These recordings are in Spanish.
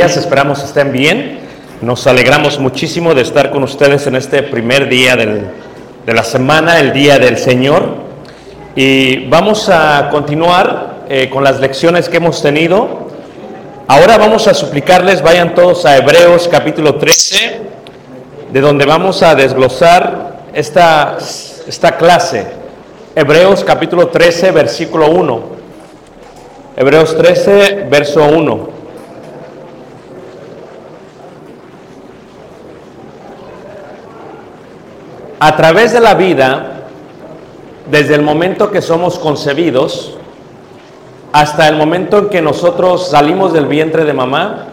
días, esperamos estén bien. Nos alegramos muchísimo de estar con ustedes en este primer día de la semana, el Día del Señor. Y vamos a continuar eh, con las lecciones que hemos tenido. Ahora vamos a suplicarles, vayan todos a Hebreos capítulo 13, de donde vamos a desglosar esta, esta clase. Hebreos capítulo 13, versículo 1. Hebreos 13, verso 1. A través de la vida, desde el momento que somos concebidos hasta el momento en que nosotros salimos del vientre de mamá,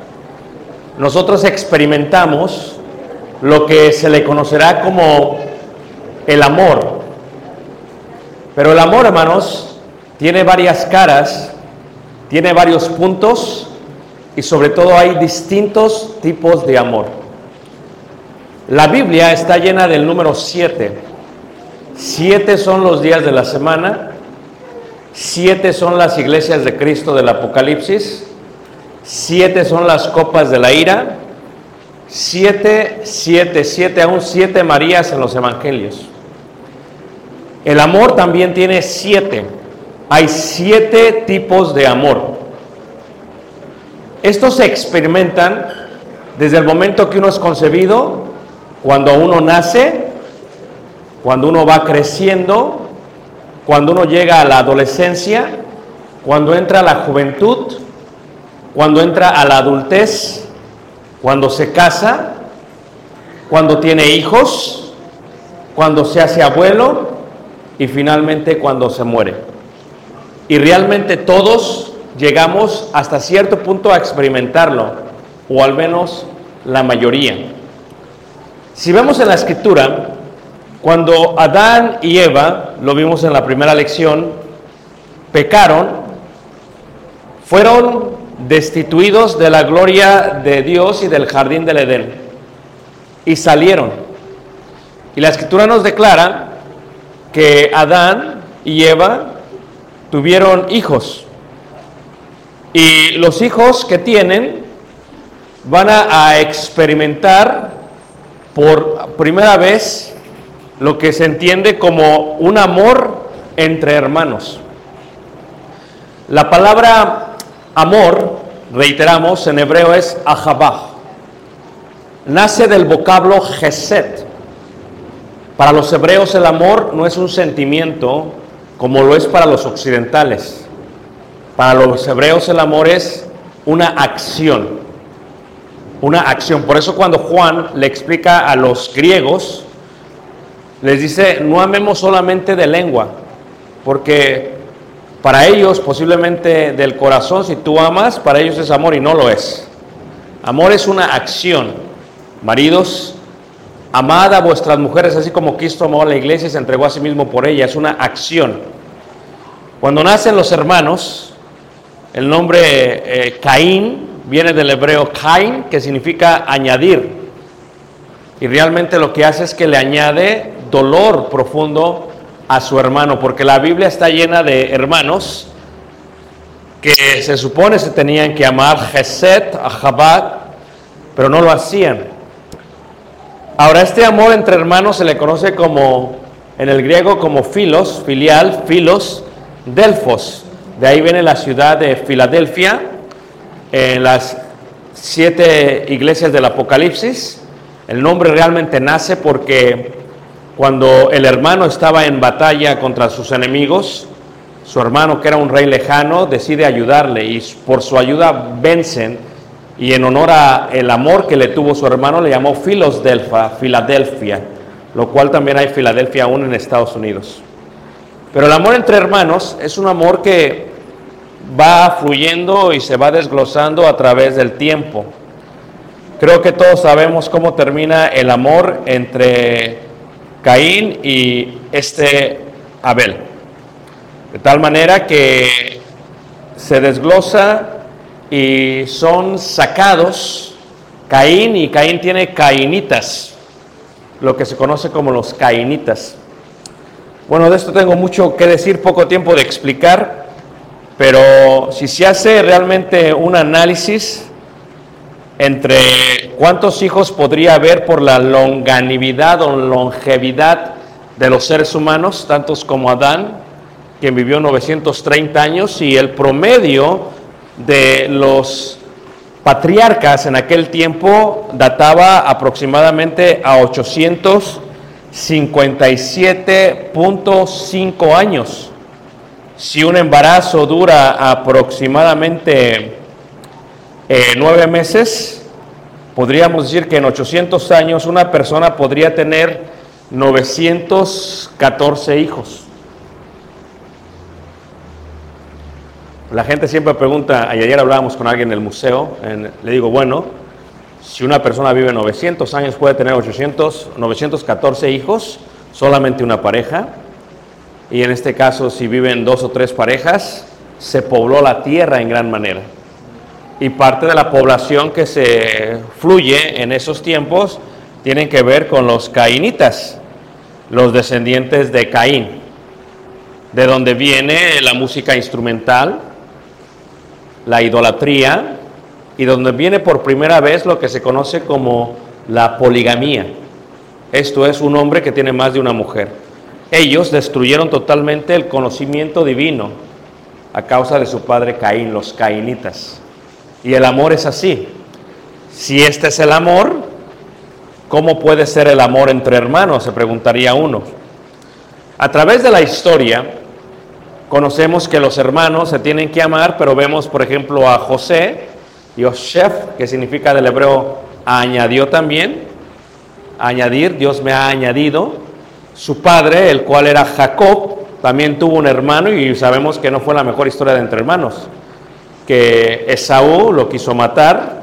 nosotros experimentamos lo que se le conocerá como el amor. Pero el amor, hermanos, tiene varias caras, tiene varios puntos y sobre todo hay distintos tipos de amor. La Biblia está llena del número 7. Siete son los días de la semana, siete son las iglesias de Cristo del Apocalipsis, siete son las copas de la ira, siete, siete, siete, aún siete Marías en los evangelios. El amor también tiene siete. Hay siete tipos de amor. Estos se experimentan desde el momento que uno es concebido, cuando uno nace, cuando uno va creciendo, cuando uno llega a la adolescencia, cuando entra a la juventud, cuando entra a la adultez, cuando se casa, cuando tiene hijos, cuando se hace abuelo y finalmente cuando se muere. Y realmente todos llegamos hasta cierto punto a experimentarlo, o al menos la mayoría. Si vemos en la escritura, cuando Adán y Eva, lo vimos en la primera lección, pecaron, fueron destituidos de la gloria de Dios y del jardín del Edén y salieron. Y la escritura nos declara que Adán y Eva tuvieron hijos. Y los hijos que tienen van a, a experimentar por primera vez lo que se entiende como un amor entre hermanos. La palabra amor, reiteramos, en hebreo es ahabah. Nace del vocablo geset. Para los hebreos el amor no es un sentimiento como lo es para los occidentales. Para los hebreos el amor es una acción, una acción. Por eso cuando Juan le explica a los griegos, les dice, no amemos solamente de lengua, porque para ellos posiblemente del corazón, si tú amas, para ellos es amor y no lo es. Amor es una acción. Maridos, amad a vuestras mujeres así como Cristo amó a la iglesia y se entregó a sí mismo por ella. Es una acción. Cuando nacen los hermanos, el nombre eh, Caín viene del hebreo Cain, que significa añadir. Y realmente lo que hace es que le añade dolor profundo a su hermano, porque la Biblia está llena de hermanos que se supone se tenían que amar Geset, a Jabat, pero no lo hacían. Ahora, este amor entre hermanos se le conoce como, en el griego, como filos, filial, filos, delfos. De ahí viene la ciudad de Filadelfia, en las siete iglesias del Apocalipsis. El nombre realmente nace porque cuando el hermano estaba en batalla contra sus enemigos, su hermano, que era un rey lejano, decide ayudarle y por su ayuda vencen. Y en honor a el amor que le tuvo su hermano, le llamó Filos Delfa, Filadelfia, lo cual también hay Filadelfia aún en Estados Unidos. Pero el amor entre hermanos es un amor que va fluyendo y se va desglosando a través del tiempo. Creo que todos sabemos cómo termina el amor entre Caín y este Abel. De tal manera que se desglosa y son sacados Caín y Caín tiene cainitas, lo que se conoce como los cainitas. Bueno, de esto tengo mucho que decir, poco tiempo de explicar, pero si se hace realmente un análisis entre cuántos hijos podría haber por la longanimidad o longevidad de los seres humanos, tantos como Adán, quien vivió 930 años, y el promedio de los patriarcas en aquel tiempo databa aproximadamente a 857.5 años. Si un embarazo dura aproximadamente eh, nueve meses, podríamos decir que en 800 años una persona podría tener 914 hijos. La gente siempre pregunta, ayer hablábamos con alguien en el museo, en- le digo, bueno, si una persona vive 900 años puede tener 800, 914 hijos, solamente una pareja, y en este caso si viven dos o tres parejas, se pobló la tierra en gran manera. Y parte de la población que se fluye en esos tiempos tienen que ver con los cainitas, los descendientes de Caín, de donde viene la música instrumental, la idolatría, y donde viene por primera vez lo que se conoce como la poligamía. Esto es un hombre que tiene más de una mujer. Ellos destruyeron totalmente el conocimiento divino a causa de su padre Caín, los cainitas. Y el amor es así. Si este es el amor, ¿cómo puede ser el amor entre hermanos? Se preguntaría uno. A través de la historia, conocemos que los hermanos se tienen que amar, pero vemos, por ejemplo, a José, Yosef, que significa del hebreo añadió también, añadir, Dios me ha añadido. Su padre, el cual era Jacob, también tuvo un hermano y sabemos que no fue la mejor historia de entre hermanos, que Esaú lo quiso matar,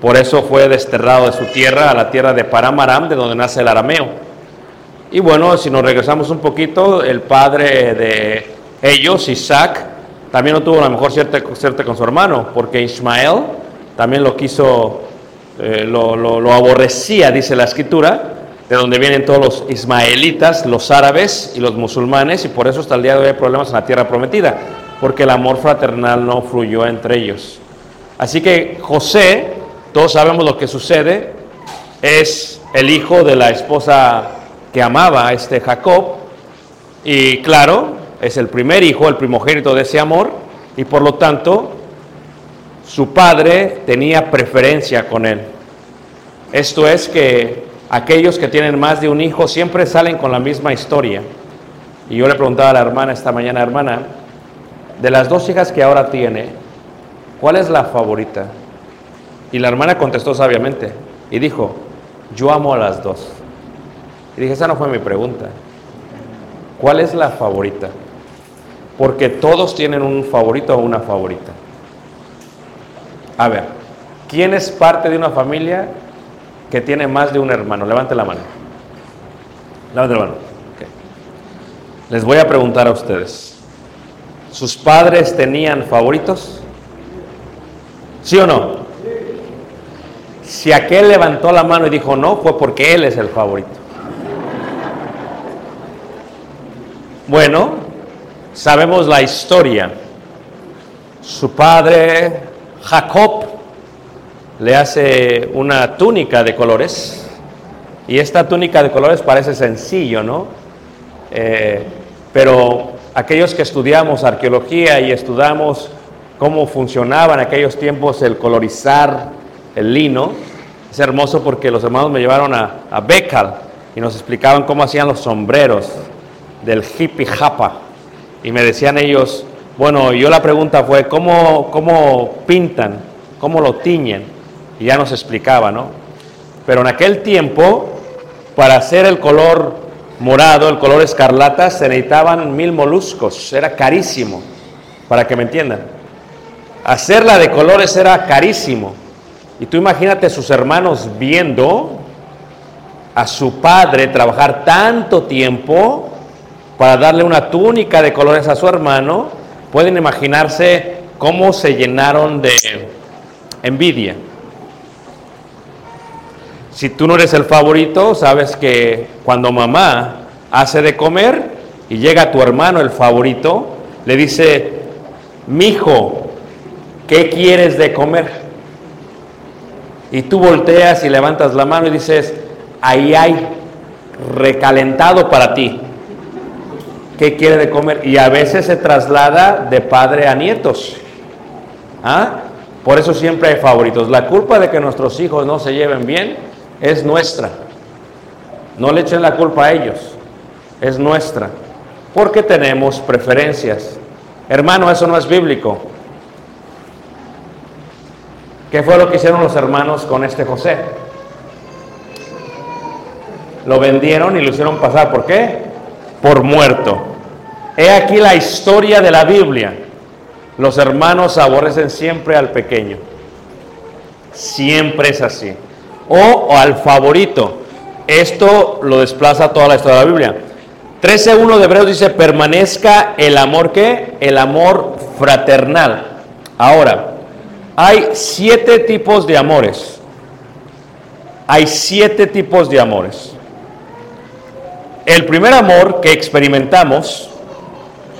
por eso fue desterrado de su tierra a la tierra de Paramaram, de donde nace el arameo. Y bueno, si nos regresamos un poquito, el padre de ellos, Isaac, también no tuvo la mejor suerte, con su hermano, porque Ismael también lo quiso, eh, lo- lo aborrecía, dice la escritura, de donde vienen todos los ismaelitas, los árabes y los musulmanes, y por eso hasta el día de hoy hay problemas en la tierra prometida, porque el amor fraternal no fluyó entre ellos. Así que José, todos sabemos lo que sucede, es el hijo de la esposa que amaba a este Jacob, y claro, es el primer hijo, el primogénito de ese amor, y por lo tanto su padre tenía preferencia con él. Esto es que aquellos que tienen más de un hijo siempre salen con la misma historia. Y yo le preguntaba a la hermana esta mañana, hermana, de las dos hijas que ahora tiene, ¿cuál es la favorita? Y la hermana contestó sabiamente y dijo, yo amo a las dos. Y dije, esa no fue mi pregunta. ¿Cuál es la favorita? Porque todos tienen un favorito o una favorita. A ver, ¿quién es parte de una familia que tiene más de un hermano? Levante la mano. Levante la mano. Les voy a preguntar a ustedes. ¿Sus padres tenían favoritos? ¿Sí o no? Si aquel levantó la mano y dijo no, fue porque él es el favorito. Bueno, sabemos la historia. Su padre, Jacob, le hace una túnica de colores. Y esta túnica de colores parece sencillo, ¿no? Eh, pero aquellos que estudiamos arqueología y estudiamos cómo funcionaba en aquellos tiempos el colorizar el lino, es hermoso porque los hermanos me llevaron a, a Becal y nos explicaban cómo hacían los sombreros del hippie japa. Y me decían ellos, bueno, yo la pregunta fue, ¿cómo, cómo pintan? ¿Cómo lo tiñen? Y ya nos explicaba, ¿no? Pero en aquel tiempo, para hacer el color morado, el color escarlata, se necesitaban mil moluscos, era carísimo, para que me entiendan. Hacerla de colores era carísimo. Y tú imagínate sus hermanos viendo a su padre trabajar tanto tiempo para darle una túnica de colores a su hermano, pueden imaginarse cómo se llenaron de envidia. Si tú no eres el favorito, sabes que cuando mamá hace de comer y llega tu hermano el favorito, le dice, mijo, ¿qué quieres de comer? Y tú volteas y levantas la mano y dices, ahí hay recalentado para ti. ¿Qué quiere de comer? Y a veces se traslada de padre a nietos. ¿Ah? Por eso siempre hay favoritos. La culpa de que nuestros hijos no se lleven bien es nuestra. No le echen la culpa a ellos. Es nuestra. Porque tenemos preferencias. Hermano, eso no es bíblico. ¿Qué fue lo que hicieron los hermanos con este José? Lo vendieron y lo hicieron pasar. ¿Por qué? Por muerto. He aquí la historia de la Biblia. Los hermanos aborrecen siempre al pequeño. Siempre es así. O, al favorito. Esto lo desplaza toda la historia de la Biblia. 13.1 de Hebreos dice, permanezca el amor que? El amor fraternal. Ahora, hay siete tipos de amores. Hay siete tipos de amores. El primer amor que experimentamos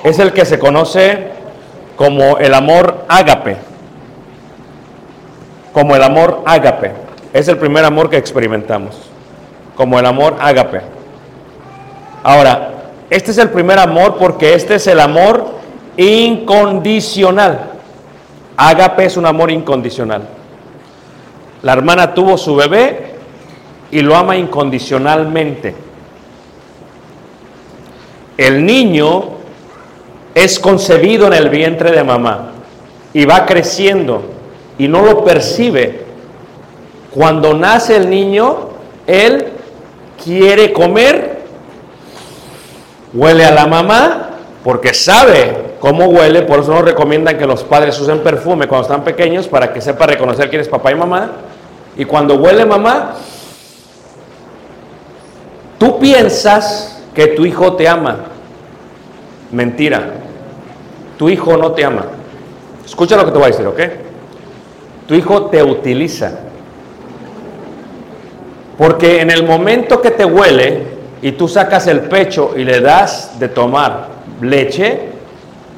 es el que se conoce como el amor ágape. Como el amor ágape. Es el primer amor que experimentamos. Como el amor ágape. Ahora, este es el primer amor porque este es el amor incondicional. Ágape es un amor incondicional. La hermana tuvo su bebé y lo ama incondicionalmente. El niño es concebido en el vientre de mamá y va creciendo y no lo percibe. Cuando nace el niño, él quiere comer, huele a la mamá porque sabe cómo huele, por eso nos recomiendan que los padres usen perfume cuando están pequeños para que sepa reconocer quién es papá y mamá. Y cuando huele mamá, tú piensas que tu hijo te ama. Mentira. Tu hijo no te ama. Escucha lo que te voy a decir, ¿ok? Tu hijo te utiliza. Porque en el momento que te huele y tú sacas el pecho y le das de tomar leche,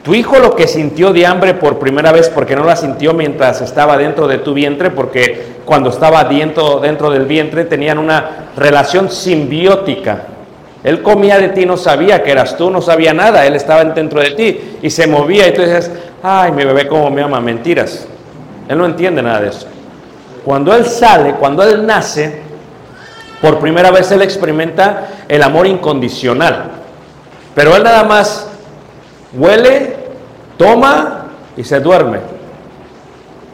tu hijo lo que sintió de hambre por primera vez, porque no la sintió mientras estaba dentro de tu vientre, porque cuando estaba dentro, dentro del vientre tenían una relación simbiótica. Él comía de ti, no sabía que eras tú, no sabía nada, él estaba dentro de ti y se movía y tú dices, ay, mi bebé como me ama, mentiras. Él no entiende nada de eso. Cuando él sale, cuando él nace, por primera vez él experimenta el amor incondicional. Pero él nada más huele Toma y se duerme.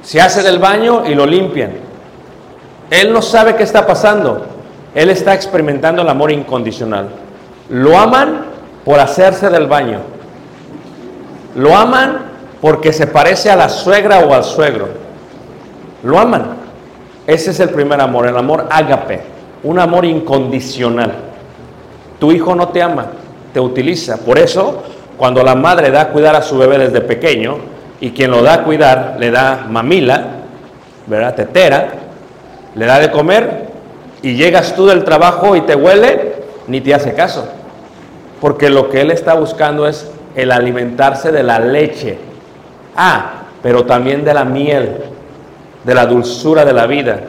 Se hace del baño y lo limpian. Él no sabe qué está pasando. Él está experimentando el amor incondicional. Lo aman por hacerse del baño. Lo aman porque se parece a la suegra o al suegro. Lo aman. Ese es el primer amor, el amor ágape, un amor incondicional. Tu hijo no te ama, te utiliza. Por eso, cuando la madre da a cuidar a su bebé desde pequeño y quien lo da a cuidar le da mamila, ¿verdad? Tetera, le da de comer y llegas tú del trabajo y te huele, ni te hace caso. Porque lo que él está buscando es el alimentarse de la leche. Ah, pero también de la miel, de la dulzura de la vida.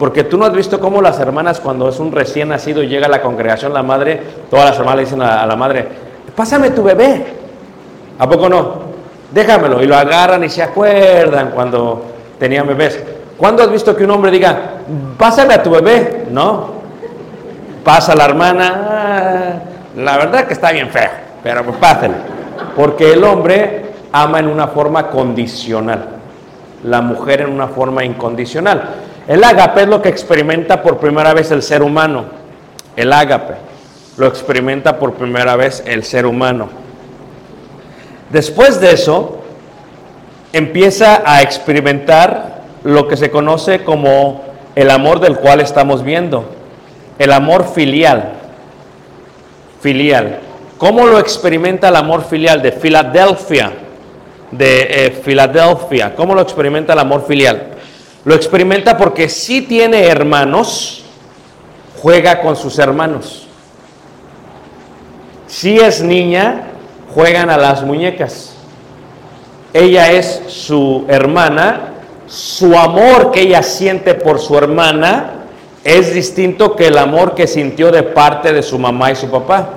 Porque tú no has visto cómo las hermanas cuando es un recién nacido llega a la congregación la madre, todas las hermanas le dicen a, la madre, pásame tu bebé. ¿A poco no? Déjamelo. Y lo agarran y se acuerdan cuando tenían bebés. ¿Cuándo has visto que un hombre diga, pásame a tu bebé? No. Pasa la hermana, "Ah, la verdad que está bien feo, pero pues pásale. Porque el hombre ama en una forma condicional, la mujer en una forma incondicional. El ágape es lo que experimenta por primera vez el ser humano. El ágape lo experimenta por primera vez el ser humano. Después de eso, empieza a experimentar lo que se conoce como el amor del cual estamos viendo, el amor filial. Filial. ¿Cómo lo experimenta el amor filial de Filadelfia? De eh, Filadelfia. ¿Cómo lo experimenta el amor filial? Lo experimenta porque si tiene hermanos, juega con sus hermanos. Si es niña, juegan a las muñecas. Ella es su hermana, su amor que ella siente por su hermana es distinto que el amor que sintió de parte de su mamá y su papá.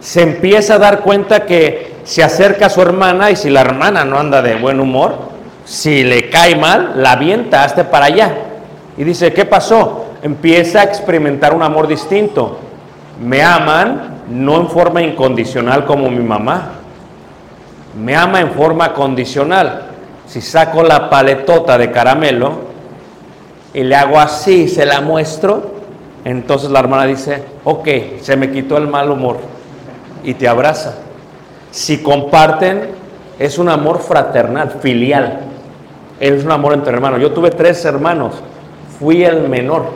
Se empieza a dar cuenta que se acerca a su hermana y si la hermana no anda de buen humor, si le cae mal, la avienta hasta para allá. Y dice, ¿qué pasó? Empieza a experimentar un amor distinto. Me aman no en forma incondicional como mi mamá. Me ama en forma condicional. Si saco la paletota de caramelo y le hago así, se la muestro, entonces la hermana dice, ok, se me quitó el mal humor y te abraza. Si comparten, es un amor fraternal, filial. Es un amor entre hermanos. Yo tuve tres hermanos, fui el menor.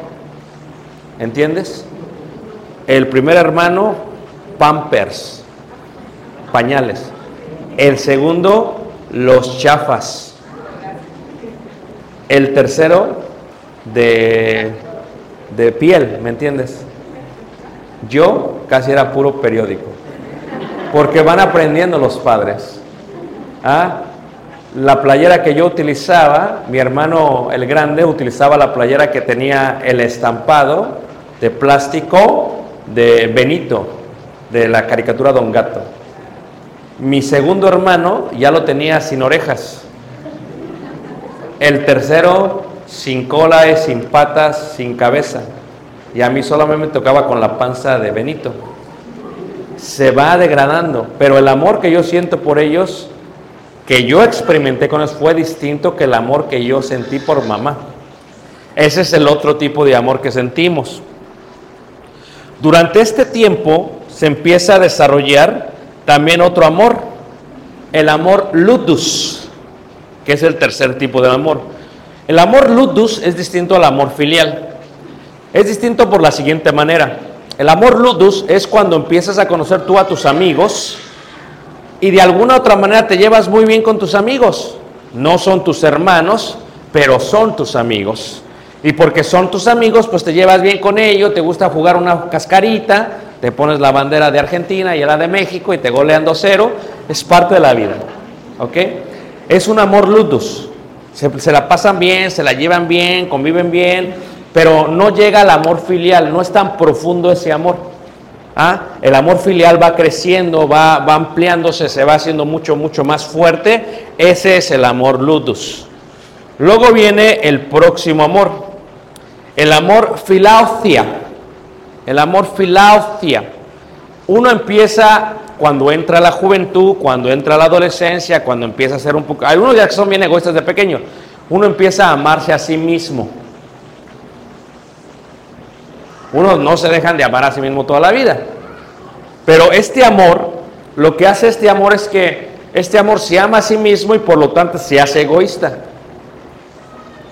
¿Entiendes? El primer hermano, Pampers, pañales. El segundo, los chafas. El tercero, de, de piel, ¿me entiendes? Yo casi era puro periódico. Porque van aprendiendo los padres. ¿Ah? La playera que yo utilizaba, mi hermano el grande utilizaba la playera que tenía el estampado de plástico de Benito, de la caricatura Don Gato. Mi segundo hermano ya lo tenía sin orejas. El tercero sin cola, y sin patas, sin cabeza. Y a mí solamente me tocaba con la panza de Benito. Se va degradando, pero el amor que yo siento por ellos, que yo experimenté con ellos, fue distinto que el amor que yo sentí por mamá. Ese es el otro tipo de amor que sentimos. Durante este tiempo se empieza a desarrollar también otro amor, el amor ludus, que es el tercer tipo de amor. El amor ludus es distinto al amor filial. Es distinto por la siguiente manera. El amor ludus es cuando empiezas a conocer tú a tus amigos y de alguna otra manera te llevas muy bien con tus amigos. No son tus hermanos, pero son tus amigos. Y porque son tus amigos, pues te llevas bien con ellos, te gusta jugar una cascarita, te pones la bandera de Argentina y la de México y te golean 2-0. Es parte de la vida. ¿Ok? Es un amor ludus. Se, se, la pasan bien, se la llevan bien, conviven bien, pero no llega al amor filial, no es tan profundo ese amor. ¿Ah? El amor filial va creciendo, va, va ampliándose, se va haciendo mucho, mucho más fuerte. Ese es el amor ludus. Luego viene el próximo amor, el amor filaucia. El amor filaucia. Uno empieza cuando entra la juventud, cuando entra la adolescencia, cuando empieza a ser un poco... Algunos ya son bien egoístas de pequeño. Uno empieza a amarse a sí mismo. Unos no se dejan de amar a sí mismo toda la vida. Pero este amor, lo que hace este amor es que este amor se ama a sí mismo y por lo tanto se hace egoísta.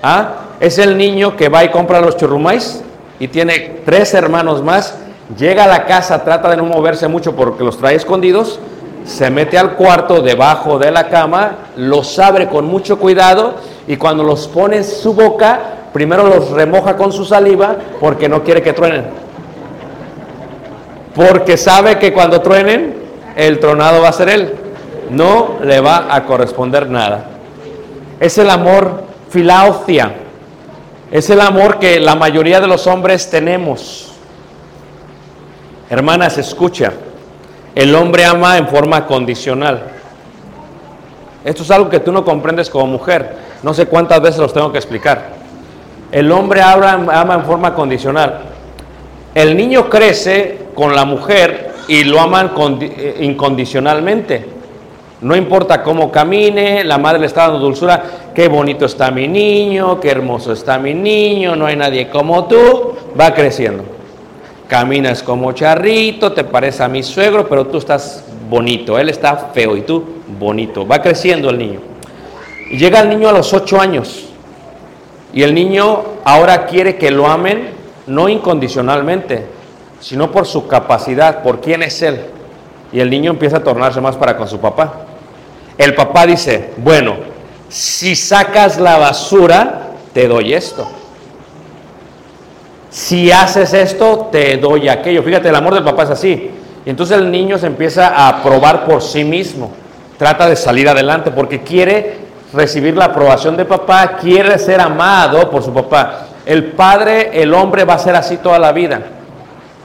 ¿Ah? Es el niño que va y compra los churrumais y tiene tres hermanos más, llega a la casa, trata de no moverse mucho porque los trae escondidos, se mete al cuarto debajo de la cama, los abre con mucho cuidado y cuando los pone en su boca, primero los remoja con su saliva porque no quiere que truenen. Porque sabe que cuando truenen, el tronado va a ser él. No le va a corresponder nada. Es el amor filaucia. Es el amor que la mayoría de los hombres tenemos. Hermanas, escucha. El hombre ama en forma condicional. Esto es algo que tú no comprendes como mujer. No sé cuántas veces los tengo que explicar. El hombre ama, en forma condicional. El niño crece con la mujer y lo aman eh, incondicionalmente. No importa cómo camine, la madre le está dando dulzura. Qué bonito está mi niño, qué hermoso está mi niño, no hay nadie como tú. Va creciendo. Caminas como charrito, te parece a mi suegro, pero tú estás bonito. Él está feo y tú bonito. Va creciendo el niño. Llega el niño a los ocho años. Y el niño ahora quiere que lo amen no incondicionalmente, sino por su capacidad, por quién es él. Y el niño empieza a tornarse más para con su papá. El papá dice, bueno, si sacas la basura, te doy esto. Si haces esto, te doy aquello. Fíjate, el amor del papá es así. Y entonces el niño se empieza a probar por sí mismo. Trata de salir adelante porque quiere recibir la aprobación de papá, quiere ser amado por su papá. El padre, el hombre va a ser así toda la vida.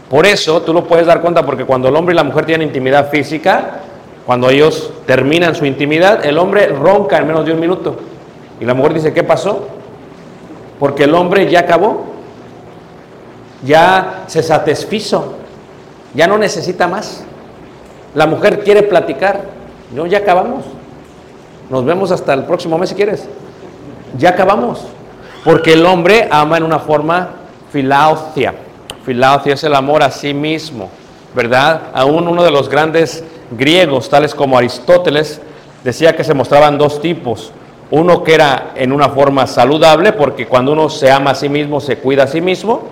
Por eso tú lo puedes dar cuenta porque cuando el hombre y la mujer tienen intimidad física, cuando ellos terminan su intimidad, el hombre ronca en menos de un minuto. Y la mujer dice, ¿qué pasó? Porque el hombre ya acabó, ya se satisfizo, ya no necesita más. La mujer quiere platicar, no, ya acabamos. Nos vemos hasta el próximo mes si quieres. Ya acabamos. Porque el hombre ama en una forma filaucia. Filaucia es el amor a sí mismo, ¿verdad? Aún uno de los grandes griegos, tales como Aristóteles, decía que se mostraban dos tipos. Uno que era en una forma saludable, porque cuando uno se ama a sí mismo, se cuida a sí mismo.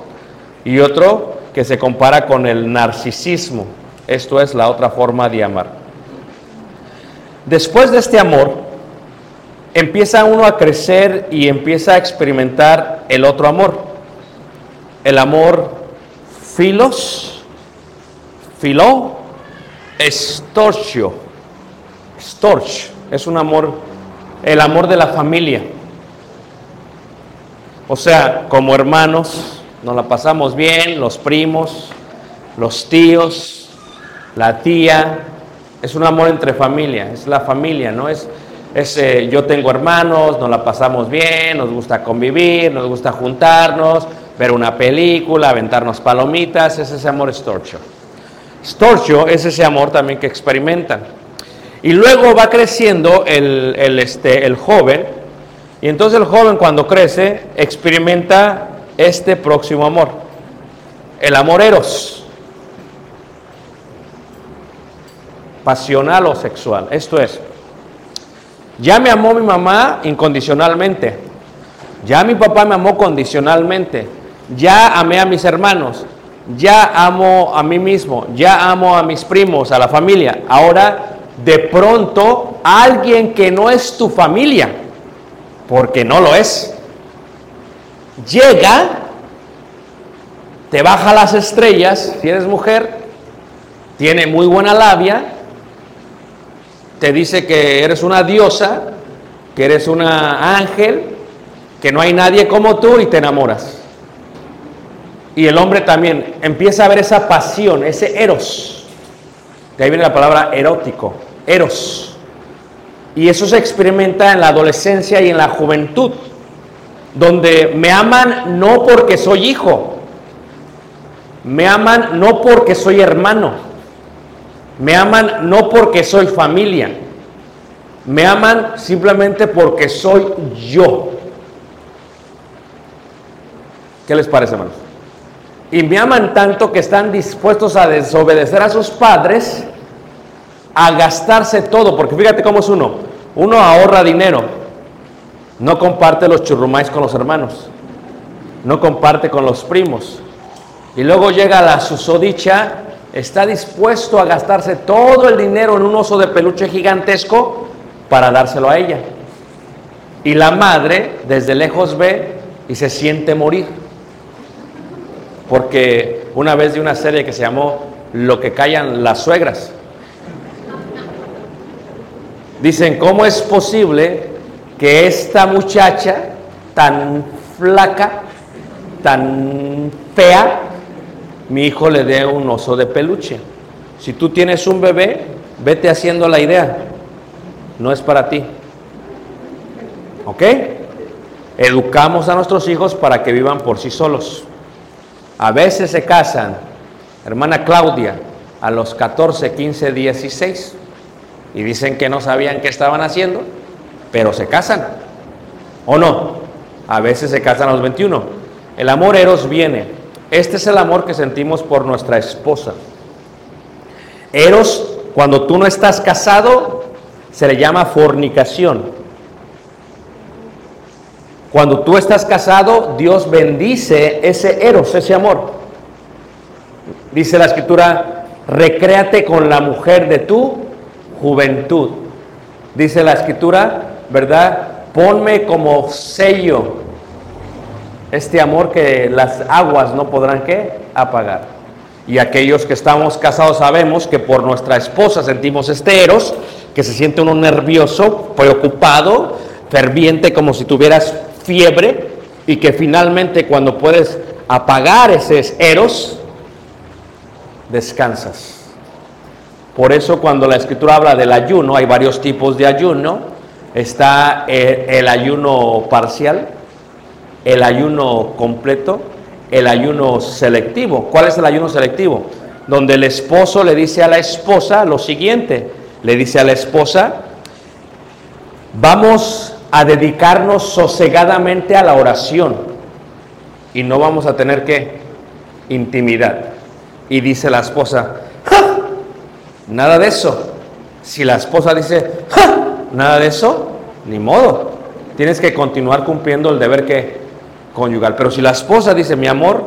Y otro que se compara con el narcisismo. Esto es la otra forma de amar. Después de este amor, empieza uno a crecer y empieza a experimentar el otro amor. El amor filos, filó, estorcio. Storch es un amor, el amor de la familia. O sea, como hermanos, nos la pasamos bien, los primos, los tíos, la tía. Es un amor entre familia, es la familia, ¿no? Es, es eh, yo tengo hermanos, nos la pasamos bien, nos gusta convivir, nos gusta juntarnos, ver una película, aventarnos palomitas, es ese amor estorcho. Estorcho es ese amor también que experimentan. Y luego va creciendo el, el, este, el joven, y entonces el joven cuando crece experimenta este próximo amor, el amor eros, pasional o sexual. Esto es, ya me amó mi mamá incondicionalmente, ya mi papá me amó condicionalmente, ya amé a mis hermanos, ya amo a mí mismo, ya amo a mis primos, a la familia. Ahora, de pronto, alguien que no es tu familia, porque no lo es, llega, te baja las estrellas, si eres mujer, tiene muy buena labia, te dice que eres una diosa, que eres una ángel, que no hay nadie como tú y te enamoras. Y el hombre también empieza a ver esa pasión, ese eros. De ahí viene la palabra erótico, eros. Y eso se experimenta en la adolescencia y en la juventud, donde me aman no porque soy hijo, me aman no porque soy hermano, Me aman no porque soy familia, me aman simplemente porque soy yo. ¿Qué les parece, hermanos? Y me aman tanto que están dispuestos a desobedecer a sus padres, a gastarse todo, porque fíjate cómo es uno. Uno ahorra dinero, no comparte los churrumais con los hermanos, no comparte con los primos. Y luego llega la susodicha, está dispuesto a gastarse todo el dinero en un oso de peluche gigantesco para dárselo a ella. Y la madre desde lejos ve y se siente morir. Porque una vez de una serie que se llamó Lo que callan las suegras. Dicen, ¿cómo es posible que esta muchacha tan flaca, tan fea, mi hijo le dé un oso de peluche? Si tú tienes un bebé, vete haciendo la idea. No es para ti. ¿Ok? Educamos a nuestros hijos para que vivan por sí solos. A veces se casan, hermana Claudia, a los 14, 15, 16 y dicen que no sabían qué estaban haciendo, pero se casan. ¿O no? A veces se casan a los 21. El amor eros viene. Este es el amor que sentimos por nuestra esposa. Eros, cuando tú no estás casado, se le llama fornicación. Cuando tú estás casado, Dios bendice ese eros, ese amor. Dice la escritura, recréate con la mujer de tu juventud. Dice la escritura, ¿verdad? Ponme como sello este amor que las aguas no podrán ¿qué? apagar. Y aquellos que estamos casados sabemos que por nuestra esposa sentimos este eros, que se siente uno nervioso, preocupado, ferviente, como si tuvieras fiebre, y que finalmente cuando puedes apagar ese eros, descansas. Por eso cuando la escritura habla del ayuno, hay varios tipos de ayuno. Está el, el ayuno parcial, el ayuno completo, el ayuno selectivo. ¿Cuál es el ayuno selectivo? Donde el esposo le dice a la esposa lo siguiente, le dice a la esposa, vamos a dedicarnos sosegadamente a la oración y no vamos a tener que intimidad. Y dice la esposa, nada de eso. Si la esposa dice, nada de eso, ni modo. Tienes que continuar cumpliendo el deber que conyugal. Pero si la esposa dice, mi amor,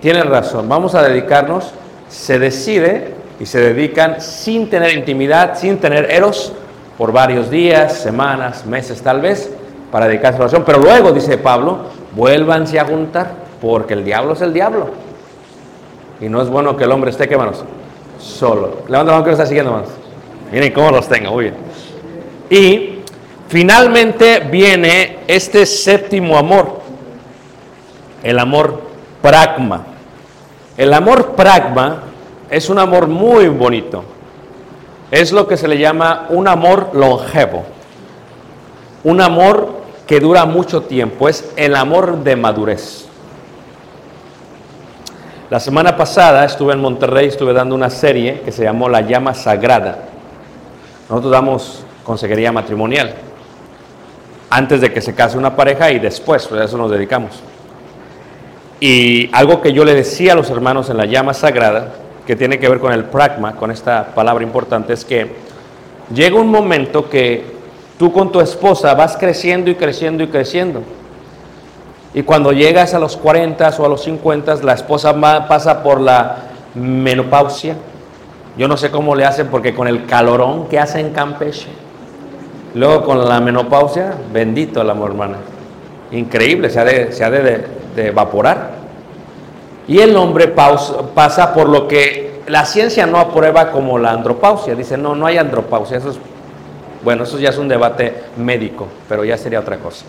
tienes razón, vamos a dedicarnos, se decide y se dedican sin tener intimidad, sin tener eros, por varios días, semanas, meses tal vez, para dedicarse a la oración. Pero luego, dice Pablo, vuélvanse a juntar, porque el diablo es el diablo. Y no es bueno que el hombre esté, ¿qué manos? Solo. Levanta la mano que lo está siguiendo, manos. Miren cómo los tengo, muy bien. Y finalmente viene este séptimo amor, el amor pragma. El amor pragma es un amor muy bonito. Es lo que se le llama un amor longevo. Un amor que dura mucho tiempo. Es el amor de madurez. La semana pasada estuve en Monterrey, estuve dando una serie que se llamó La llama sagrada. Nosotros damos consejería matrimonial. Antes de que se case una pareja y después, pues a eso nos dedicamos. Y algo que yo le decía a los hermanos en la llama sagrada, que tiene que ver con el pragma, con esta palabra importante, es que llega un momento que tú con tu esposa vas creciendo y creciendo y creciendo. Y cuando llegas a los 40 o a los 50, la esposa pasa por la menopausia. Yo no sé cómo le hacen porque con el calorón que hace en Campeche. Luego con la menopausia, bendito el amor, hermana. Increíble, se ha de, se ha de evaporar. Y el hombre pasa por lo que la ciencia no aprueba como la andropausia. Dice, no, no hay andropausia. Eso es, bueno, eso ya es un debate médico, pero ya sería otra cosa.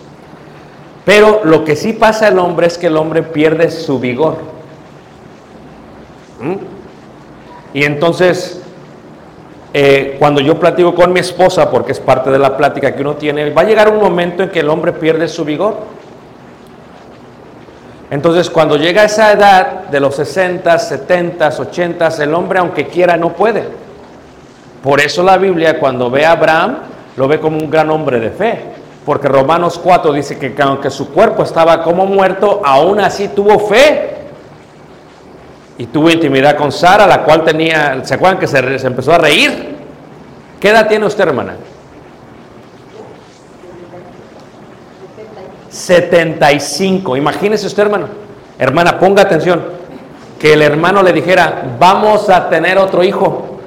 Pero lo que sí pasa al hombre es que el hombre pierde su vigor. ¿Mm? Y entonces, eh, cuando yo platico con mi esposa, porque es parte de la plática que uno tiene, va a llegar un momento en que el hombre pierde su vigor. Entonces, cuando llega a esa edad de los 60, 70, 80, el hombre, aunque quiera, no puede. Por eso la Biblia cuando ve a Abraham lo ve como un gran hombre de fe. Porque Romanos 4 dice que aunque su cuerpo estaba como muerto, aún así tuvo fe. Y tuvo intimidad con Sara, la cual tenía, ¿se acuerdan que se, se empezó a reír? ¿Qué edad tiene usted, hermana? 75. Imagínese usted, hermano. Hermana, ponga atención. Que el hermano le dijera, vamos a tener otro hijo.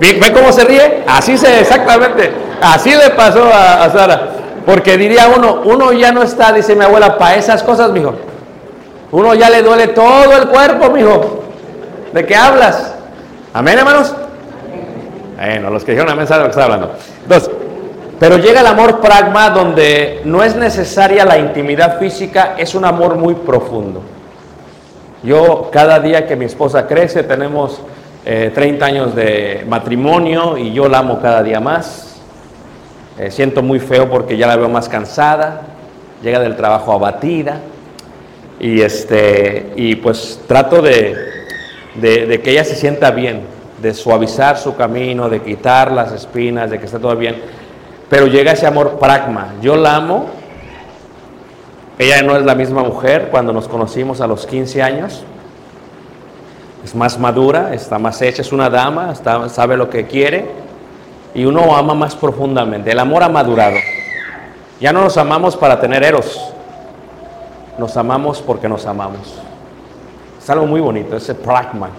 ¿Ve, cómo se ríe? Así se, exactamente. Así le pasó a, Sara. Porque diría uno, uno ya no está, dice mi abuela, para esas cosas, mijo. Uno ya le duele todo el cuerpo, mijo. ¿De qué hablas? Amén, hermanos. Bueno, los que dijeron amén saben lo que está hablando. Entonces, pero llega el amor pragma donde no es necesaria la intimidad física, es un amor muy profundo. Yo cada día que mi esposa crece, tenemos eh, 30 años de matrimonio y yo la amo cada día más. Eh, siento muy feo porque ya la veo más cansada, llega del trabajo abatida y, este, y pues trato de, de- de que ella se sienta bien, de suavizar su camino, de quitar las espinas, de que esté todo bien. Pero llega ese amor pragma. Yo la amo. Ella no es la misma mujer cuando nos conocimos a los 15 años. Es más madura, está más hecha, es una dama, sabe lo que quiere y uno ama más profundamente. El amor ha madurado. Ya no nos amamos para tener eros, nos amamos porque nos amamos. Es algo muy bonito, ese pragma,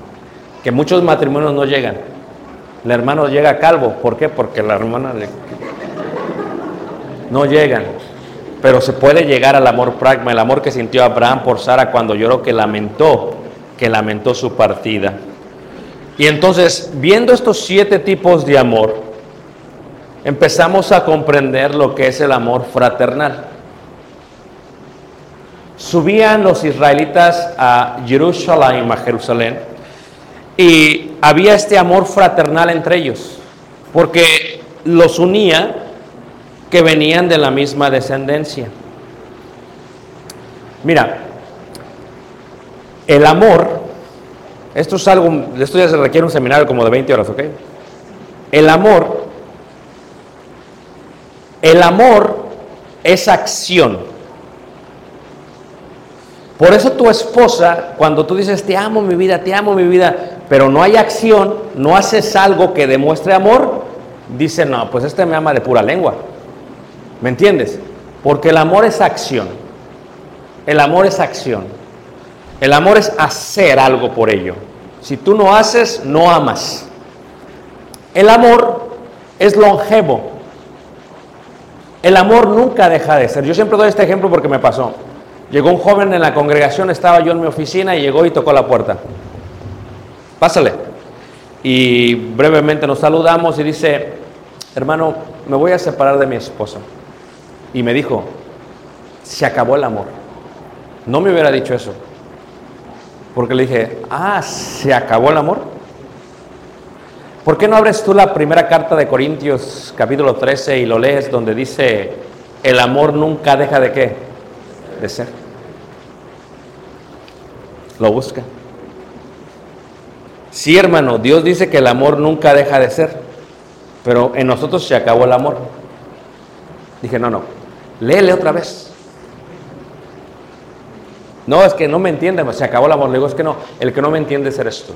que muchos matrimonios no llegan. El hermano llega calvo, ¿por qué? Porque la hermana le... no llegan. Pero se puede llegar al amor pragma, el amor que sintió Abraham por Sara cuando lloró, que lamentó, que lamentó su partida. Y entonces, viendo estos siete tipos de amor, empezamos a comprender lo que es el amor fraternal. Subían los israelitas a Jerusalén, a Jerusalén, y había este amor fraternal entre ellos, porque los unía que venían de la misma descendencia. Mira, el amor, esto es algo, esto ya se requiere un seminario como de 20 horas, ¿ok? El amor, el amor es acción. Por eso tu esposa, cuando tú dices, te amo mi vida, te amo mi vida, pero no hay acción, no haces algo que demuestre amor, dice, no, pues este me ama de pura lengua. ¿Me entiendes? Porque el amor es acción. El amor es acción. El amor es hacer algo por ello. Si tú no haces, no amas. El amor es longevo. El amor nunca deja de ser. Yo siempre doy este ejemplo porque me pasó. Llegó un joven en la congregación, estaba yo en mi oficina y llegó y tocó la puerta. Pásale. Y brevemente nos saludamos y dice, hermano, me voy a separar de mi esposa. Y me dijo, se acabó el amor. No me hubiera dicho eso. Porque le dije, ah, se acabó el amor. ¿Por qué no abres tú la primera carta de Corintios, capítulo 13, y lo lees donde dice, el amor nunca deja de qué? De ser. Lo busca. Sí, hermano, Dios dice que el amor nunca deja de ser, pero en nosotros se acabó el amor. Dije, no, no, léele otra vez. No, es que no me entiende, se acabó el amor. Le digo, es que no, el que no me entiende es eres tú.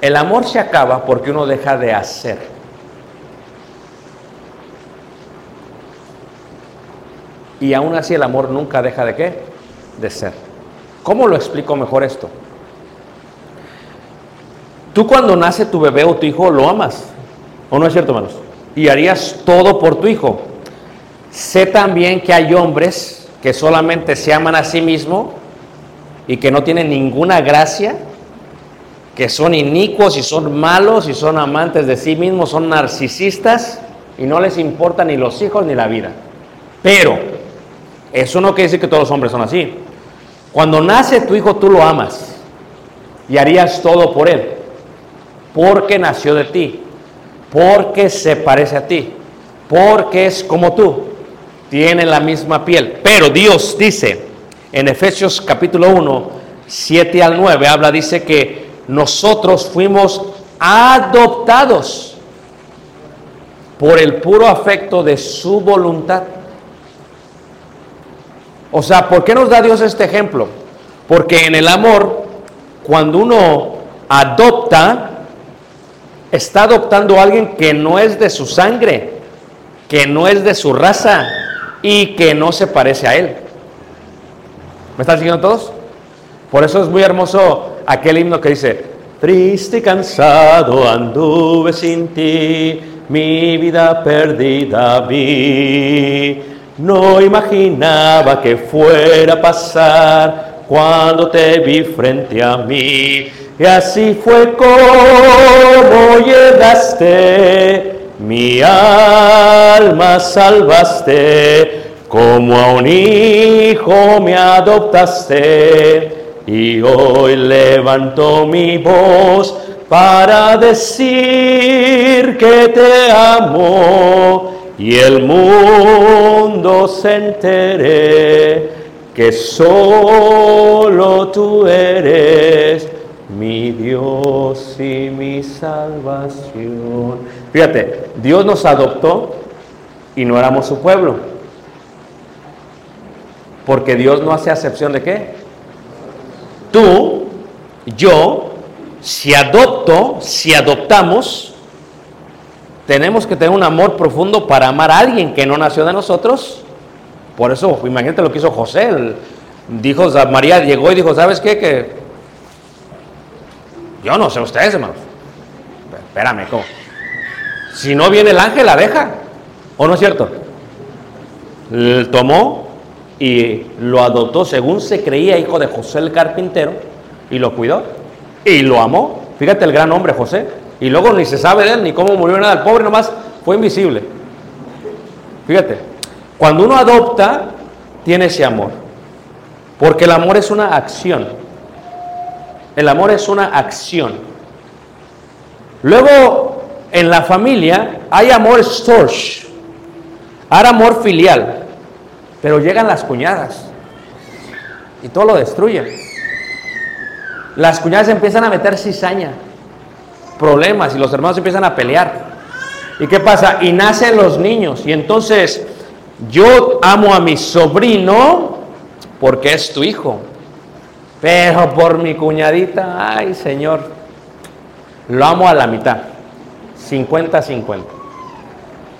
El amor se acaba porque uno deja de hacer. Y aún así el amor nunca deja de qué? De ser. ¿Cómo lo explico mejor esto? Tú cuando nace tu bebé o tu hijo lo amas. ¿O no es cierto, hermanos? Y harías todo por tu hijo. Sé también que hay hombres que solamente se aman a sí mismos y que no tienen ninguna gracia, que son inicuos y son malos y son amantes de sí mismos, son narcisistas y no les importa ni los hijos ni la vida. Pero eso no quiere decir que todos los hombres son así. Cuando nace tu hijo tú lo amas y harías todo por él, porque nació de ti, porque se parece a ti, porque es como tú, tiene la misma piel. Pero Dios dice en Efesios capítulo 1, 7 al 9, habla, dice que nosotros fuimos adoptados por el puro afecto de su voluntad. O sea, ¿por qué nos da Dios este ejemplo? Porque en el amor, cuando uno adopta, está adoptando a alguien que no es de su sangre, que no es de su raza y que no se parece a él. ¿Me están siguiendo todos? Por eso es muy hermoso aquel himno que dice, triste y cansado anduve sin ti, mi vida perdida vi. No imaginaba que fuera a pasar cuando te vi frente a mí. Y así fue como llegaste, mi alma salvaste, como a un hijo me adoptaste. Y hoy levanto mi voz para decir que te amo y el mundo se entere que solo tú eres mi Dios y mi salvación. Fíjate, Dios nos adoptó y no éramos su pueblo. Porque Dios no hace acepción de qué? Tú, yo, si adopto, si adoptamos, tenemos que tener un amor profundo para amar a alguien que no nació de nosotros. Por eso, imagínate lo que hizo José. Dijo, María llegó y dijo, ¿sabes qué? Que yo no sé ustedes, hermanos. Espérame, ¿cómo? Si no viene el ángel, la deja. ¿O no es cierto? Tomó y lo adoptó según se creía hijo de José el carpintero y lo cuidó y lo amó. Fíjate el gran hombre José. Y luego ni se sabe de él ni cómo murió nada. El pobre nomás fue invisible. Fíjate, cuando uno adopta, tiene ese amor. Porque el amor es una acción. El amor es una acción. Luego, en la familia hay amor storch, hay amor filial, pero llegan las cuñadas y todo lo destruyen. Las cuñadas empiezan a meter cizaña, problemas y los hermanos empiezan a pelear. ¿Y qué pasa? Y nacen los niños y entonces yo amo a mi sobrino porque es tu hijo. Pero por mi cuñadita, ay Señor, lo amo a la mitad, 50-50.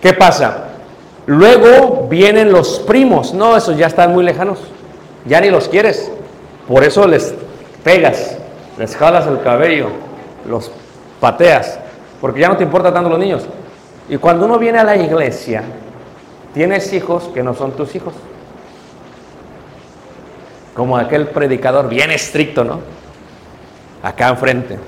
¿Qué pasa? Luego vienen los primos, no, esos ya están muy lejanos, ya ni los quieres, por eso les pegas, les jalas el cabello, los pateas, porque ya no te importa tanto los niños. Y cuando uno viene a la iglesia, tienes hijos que no son tus hijos como aquel predicador bien estricto, ¿no? Acá enfrente.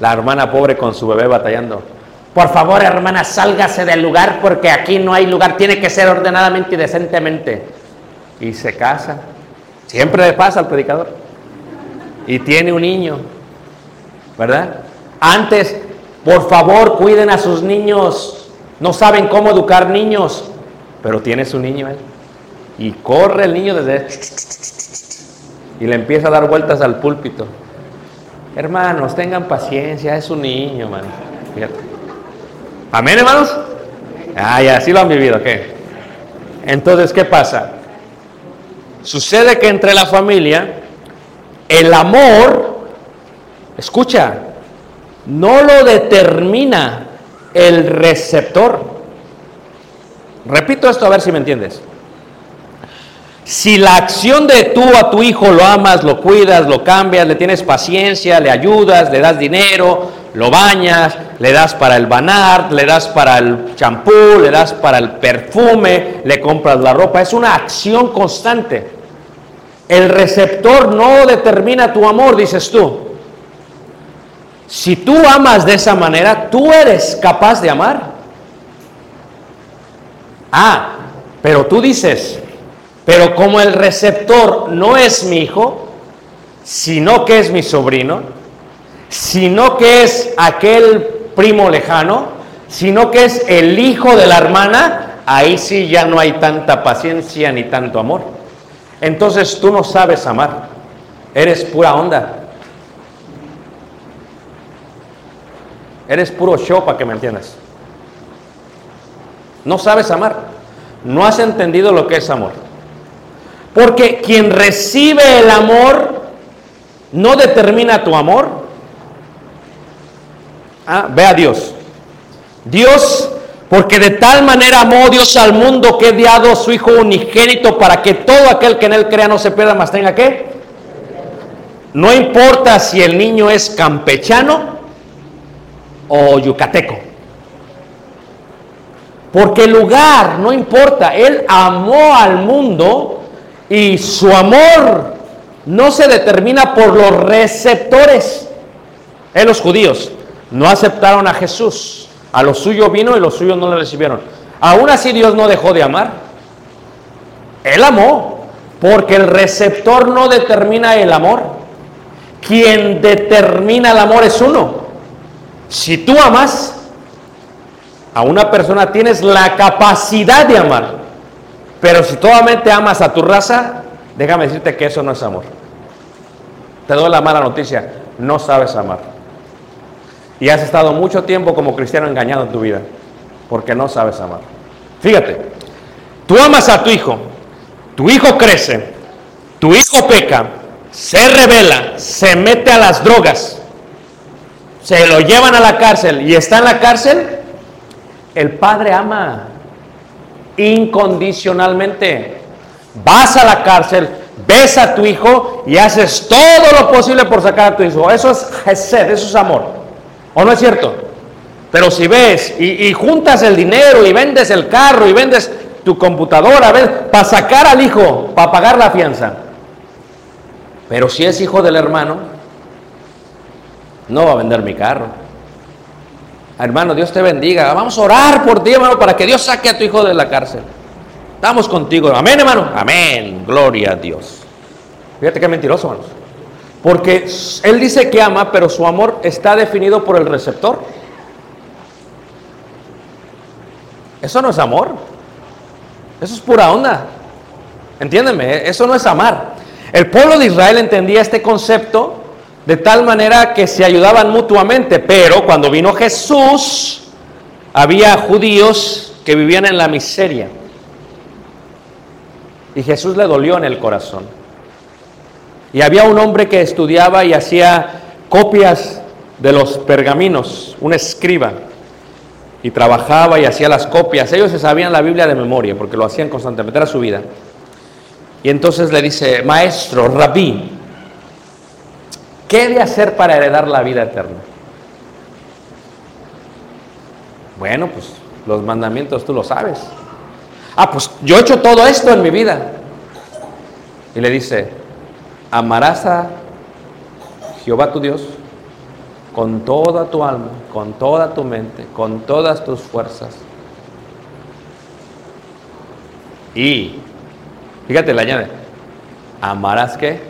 La hermana pobre con su bebé batallando. Por favor, hermana, sálgase del lugar porque aquí no hay lugar. Tiene que ser ordenadamente y decentemente. Y se casa. Siempre le pasa al predicador. Y tiene un niño. ¿Verdad? Antes, por favor, cuiden a sus niños. No saben cómo educar niños. Pero tiene su niño él. Y corre el niño desde y le empieza a dar vueltas al púlpito. Hermanos, tengan paciencia, es un niño, hermano. Fíjate. Amén, hermanos. Ay, así lo han vivido, ¿qué? Entonces, ¿qué pasa? Sucede que entre la familia, el amor, escucha, no lo determina el receptor. Repito esto a ver si me entiendes. Si la acción de tú a tu hijo lo amas, lo cuidas, lo cambias, le tienes paciencia, le ayudas, le das dinero, lo bañas, le das para el banar, le das para el champú, le das para el perfume, le compras la ropa, es una acción constante. El receptor no determina tu amor, dices tú. Si tú amas de esa manera, tú eres capaz de amar. Ah, pero tú dices, pero como el receptor no es mi hijo, sino que es mi sobrino, sino que es aquel primo lejano, sino que es el hijo de la hermana, ahí sí ya no hay tanta paciencia ni tanto amor. Entonces tú no sabes amar, eres pura onda. Eres puro show para que me entiendas. No sabes amar. No has entendido lo que es amor. Porque quien recibe el amor no determina tu amor. Ah, ve a Dios. Dios, porque de tal manera amó Dios al mundo que ha dado a su Hijo unigénito para que todo aquel que en él crea no se pierda, más tenga que. No importa si el niño es campechano o yucateco. Porque el lugar no importa. Él amó al mundo y su amor no se determina por los receptores. En los judíos no aceptaron a Jesús. A lo suyo vino y los suyos no le recibieron. Aún así Dios no dejó de amar. Él amó. Porque el receptor no determina el amor. Quien determina el amor es uno. Si tú amas a una persona, tienes la capacidad de amar. Pero si solamente amas a tu raza, déjame decirte que eso no es amor. Te doy la mala noticia, no sabes amar. Y has estado mucho tiempo como cristiano engañado en tu vida, porque no sabes amar. Fíjate, tú amas a tu hijo, tu hijo crece, tu hijo peca, se revela, se mete a las drogas, se lo llevan a la cárcel y está en la cárcel, el padre ama incondicionalmente. Vas a la cárcel, ves a tu hijo y haces todo lo posible por sacar a tu hijo. Eso es gesed, eso es amor. ¿O no es cierto? Pero si ves y, juntas el dinero y vendes el carro y vendes tu computadora, ¿ves? Para sacar al hijo, para pagar la fianza. Pero si es hijo del hermano, no va a vender mi carro. Hermano, Dios te bendiga. Vamos a orar por ti, hermano, para que Dios saque a tu hijo de la cárcel. Estamos contigo. Amén, hermano. Amén. Gloria a Dios. Fíjate qué mentiroso, hermanos. Porque él dice que ama, pero su amor está definido por el receptor. Eso no es amor. Eso es pura onda. Entiéndeme, eso no es amar. El pueblo de Israel entendía este concepto de tal manera que se ayudaban mutuamente, pero cuando vino Jesús, había judíos que vivían en la miseria. Y Jesús le dolió en el corazón. Y había un hombre que estudiaba y hacía copias de los pergaminos, un escriba, y trabajaba y hacía las copias. Ellos se sabían la Biblia de memoria porque lo hacían constantemente, era su vida. Y entonces le dice, maestro, rabí, ¿qué he de hacer para heredar la vida eterna? Bueno, pues los mandamientos tú lo sabes. Ah, pues yo he hecho todo esto en mi vida. Y le dice, amarás a Jehová tu Dios con toda tu alma, con toda tu mente, con todas tus fuerzas. Y, fíjate, le añade, amarás que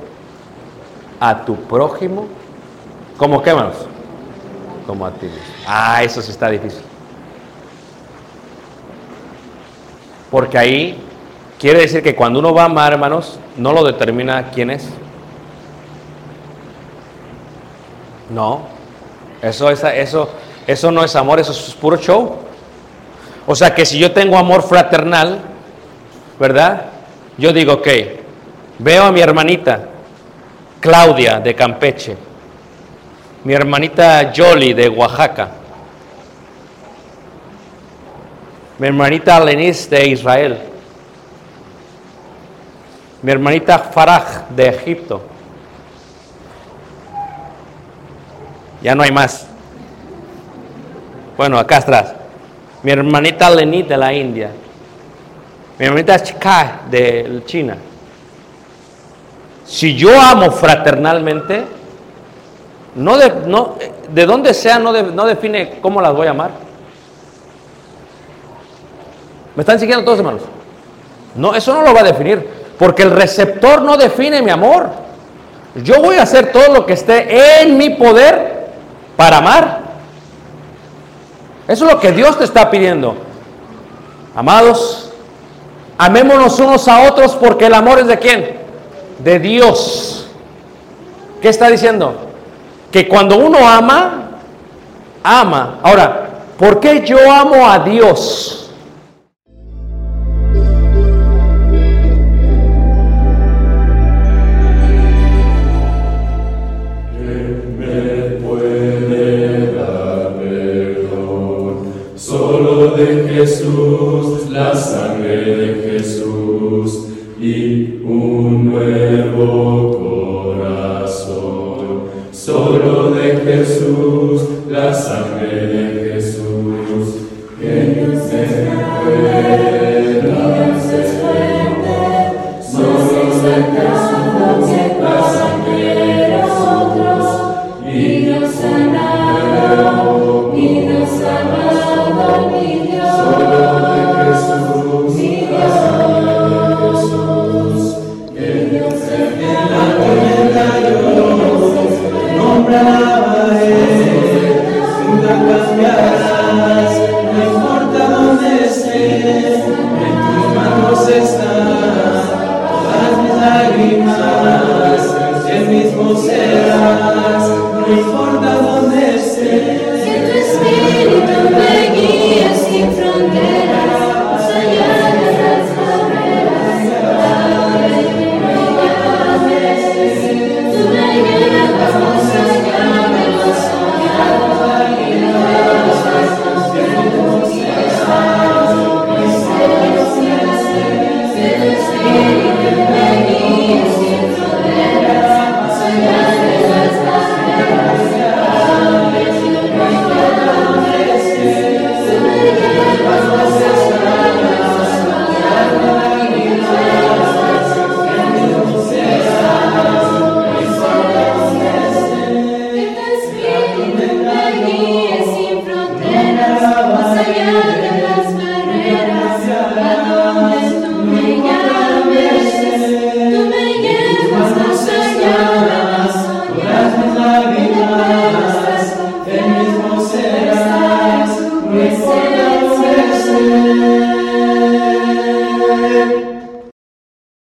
a tu prójimo, como qué, hermanos? Como a ti. Ah, eso sí está difícil. Porque ahí quiere decir que cuando uno va a amar, hermanos, no lo determina quién es. No, eso, es, eso, eso no es amor, eso es puro show. O sea que si yo tengo amor fraternal, ¿verdad? Yo digo, ok, veo a mi hermanita Claudia de Campeche, mi hermanita Jolie de Oaxaca, mi hermanita Lenis de Israel, mi hermanita Faraj de Egipto. Ya no hay más. Bueno, acá atrás. Mi hermanita Lenit de la India. Mi hermanita Chika de China. Si yo amo fraternalmente, no de, no, de donde sea no, de- no define cómo las voy a amar. ¿Me están siguiendo todos, hermanos? No, eso no lo va a definir, porque el receptor no define mi amor. Yo voy a hacer todo lo que esté en mi poder para amar. Eso es lo que Dios te está pidiendo. Amados, amémonos unos a otros porque el amor es de quién? De Dios. ¿Qué está diciendo? Que cuando uno ama, ama. Ahora, ¿por qué yo amo a Dios? La sangre de Jesús y un nuevo Dios,